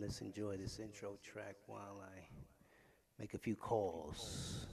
let's enjoy this intro track while I make a few calls.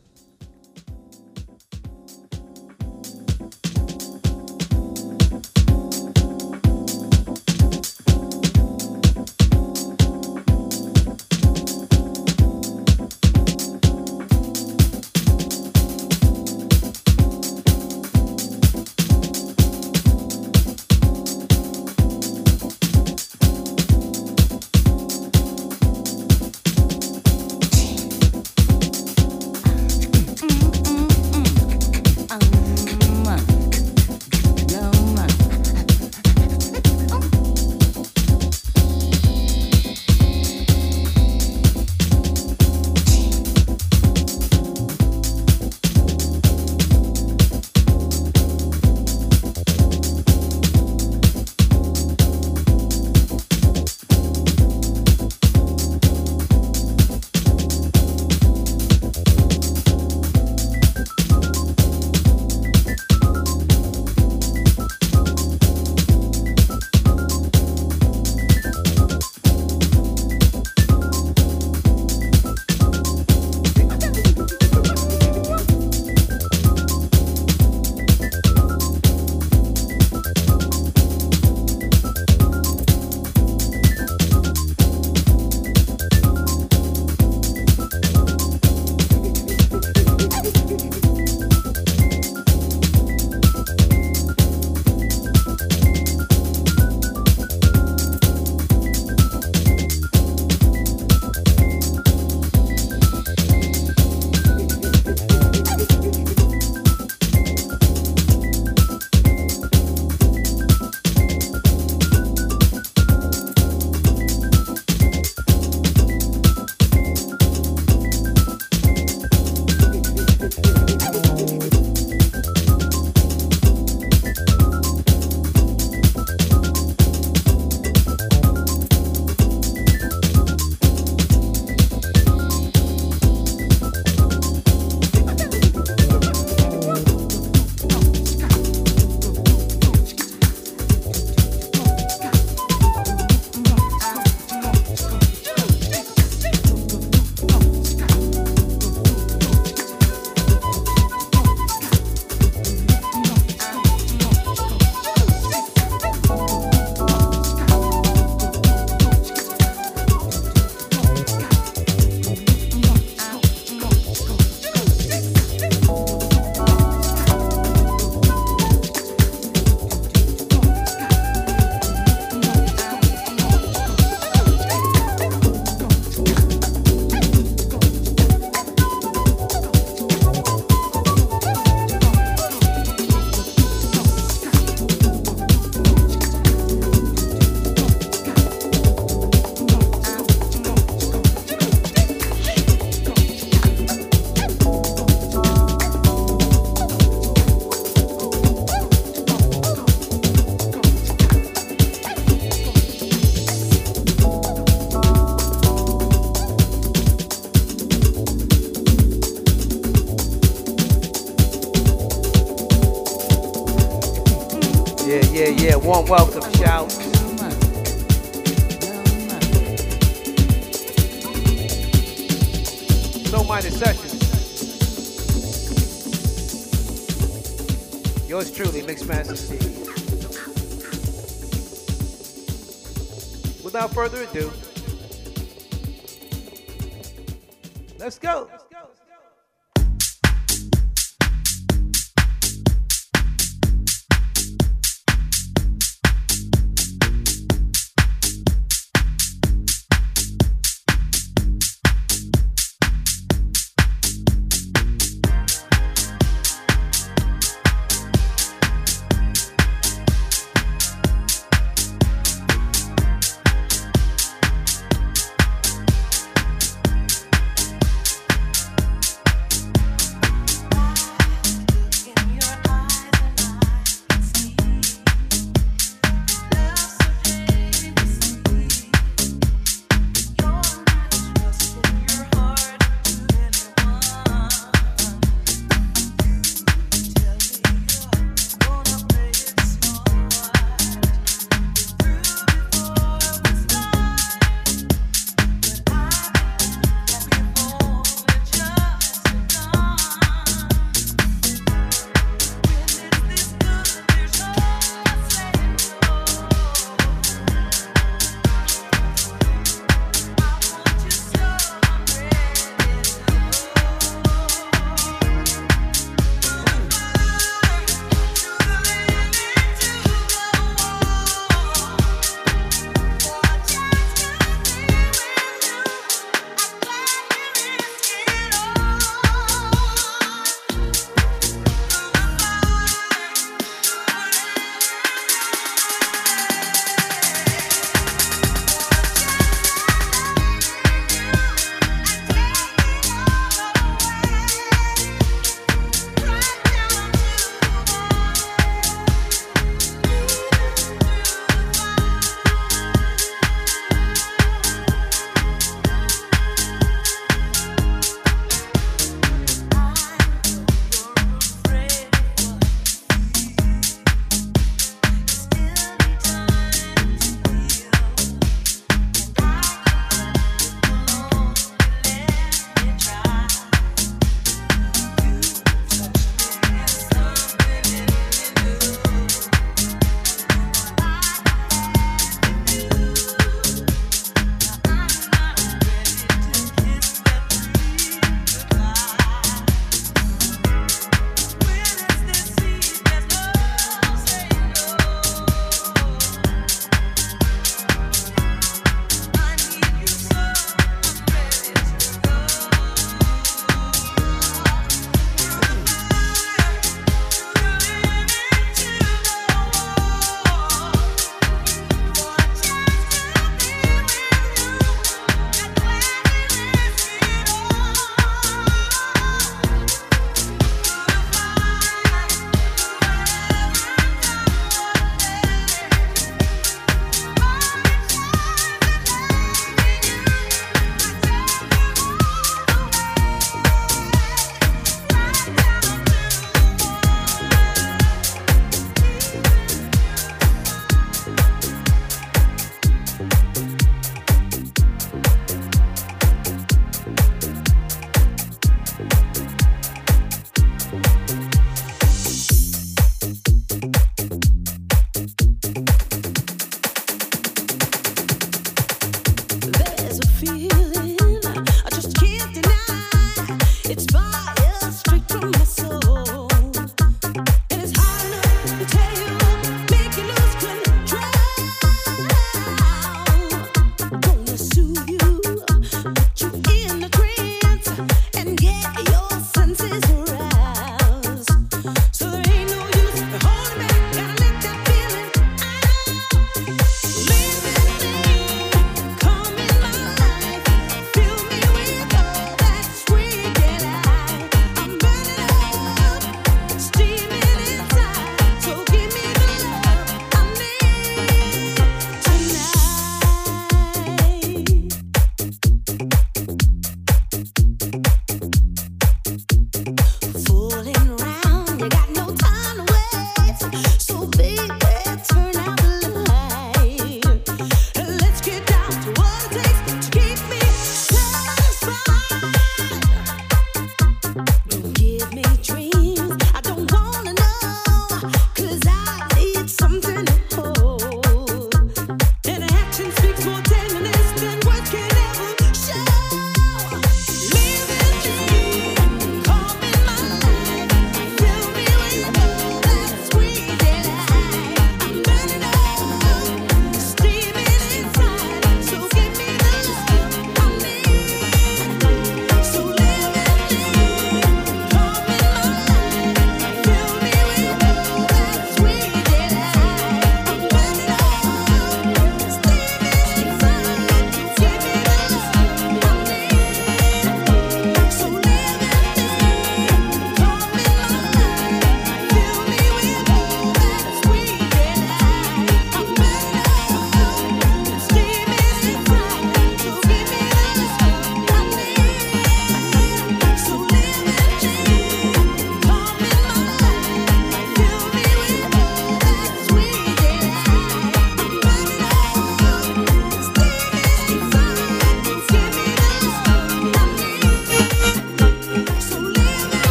Warm welcome, shout. So Minded Sessions. Yours truly, Mixmaster Steve. Without further ado, let's go.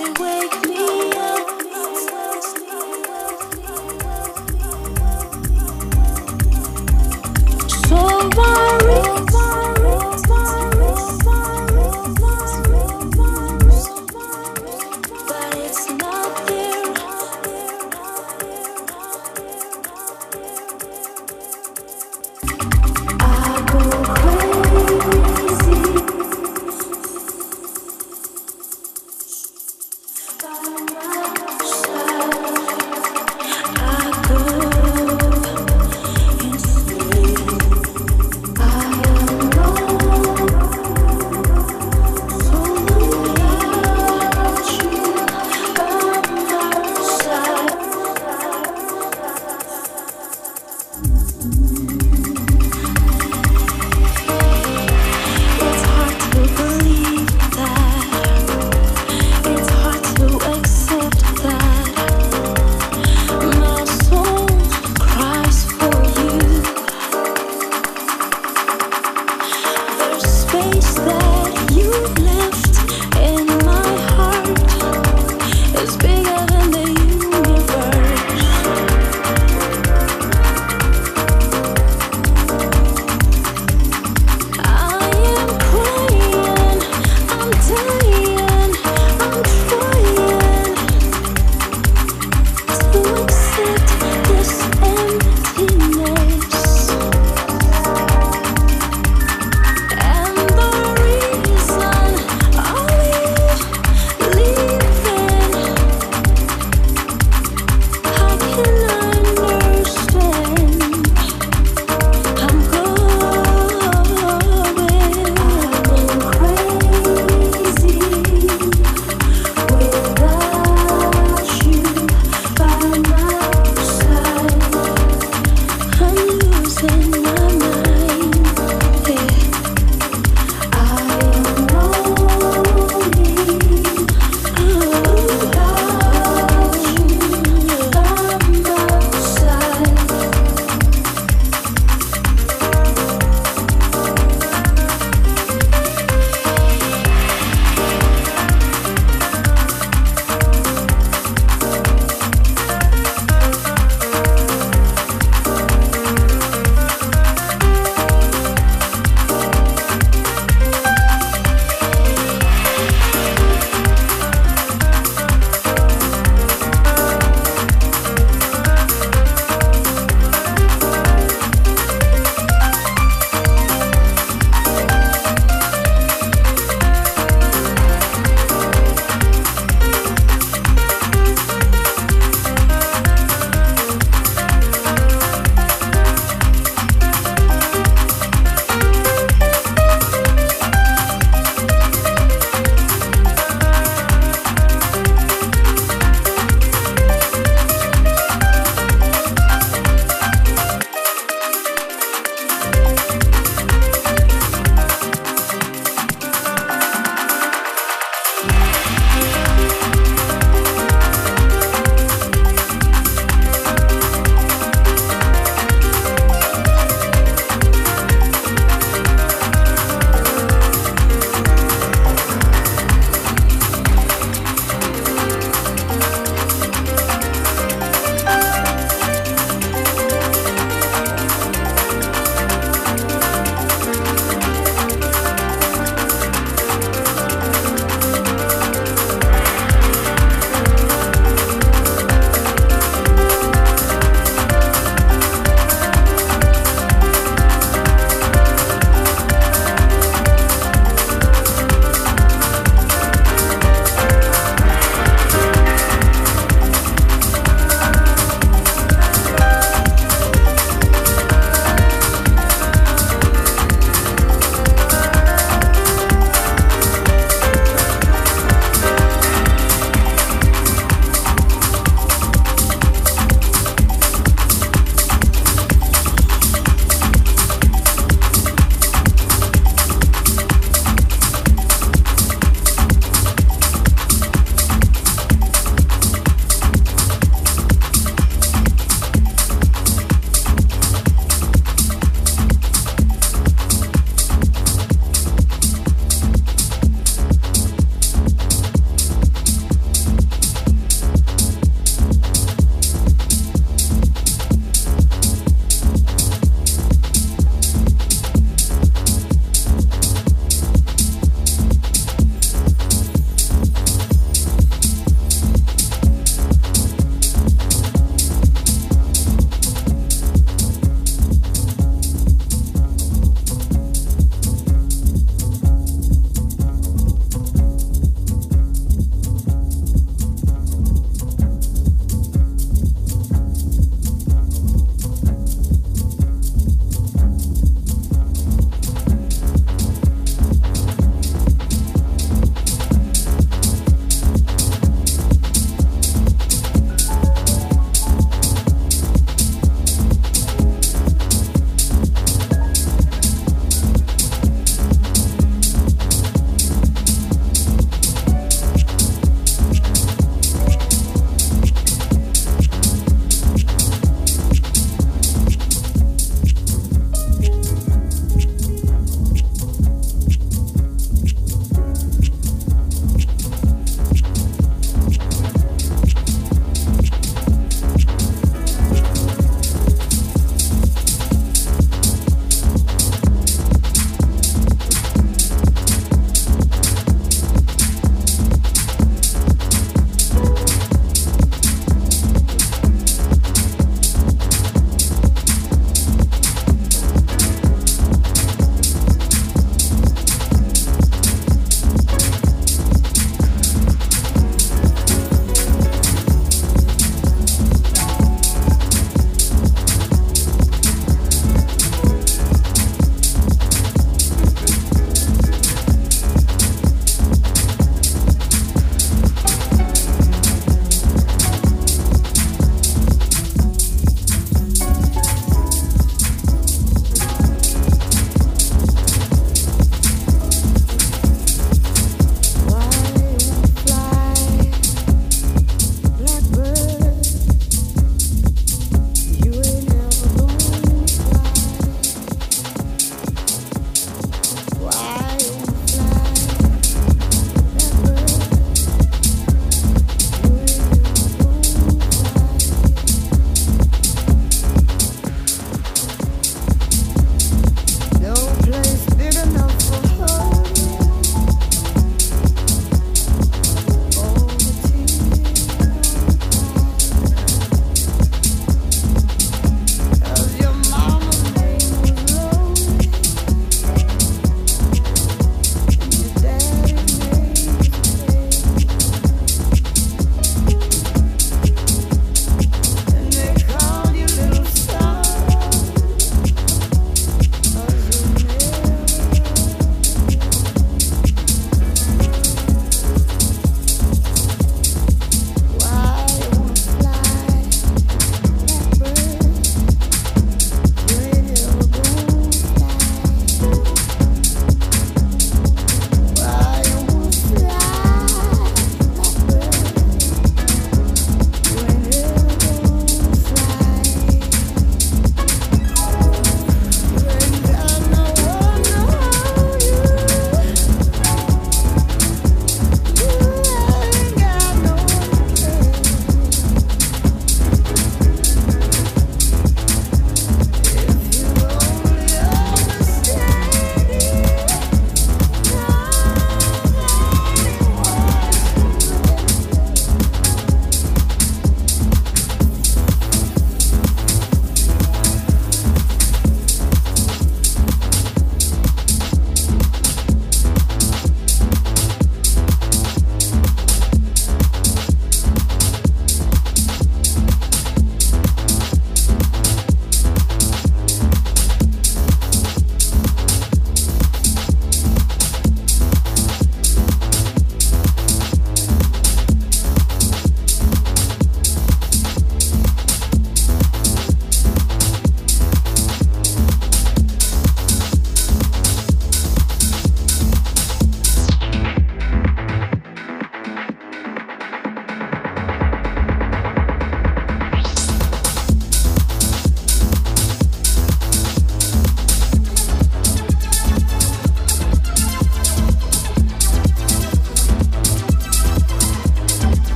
Wake me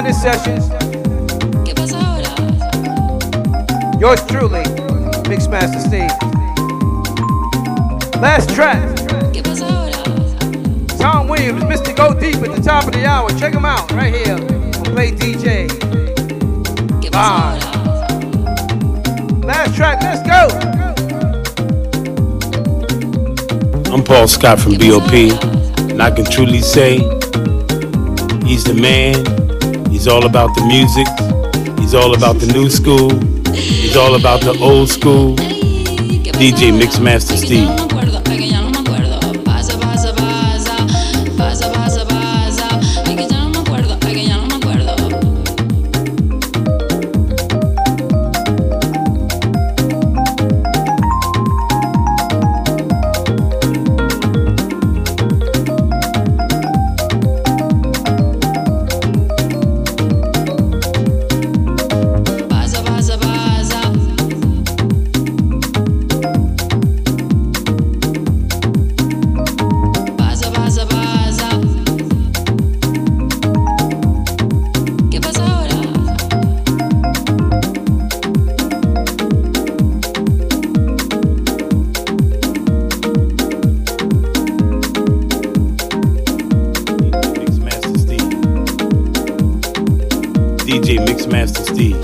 Soul Minded Sessions. ¿Qué pasa ahora? Yours truly, Mixmaster Steve. Last track, ¿Qué pasa ahora? Tom Williams, Mr. Go Deep at the top of the hour. Check him out right here on Play DJ. ¿Qué pasa ahora? Last track, let's go. I'm Paul Scott from BOP, and I can truly say he's the man. He's all about the music. He's all about the new school. He's all about the old school. Ey, ¿qué pasa DJ? Mixmaster Steve. DJ Mixmaster Steve.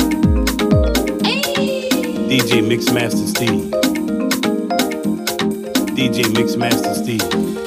DJ Mixmaster Steve. DJ Mixmaster Steve.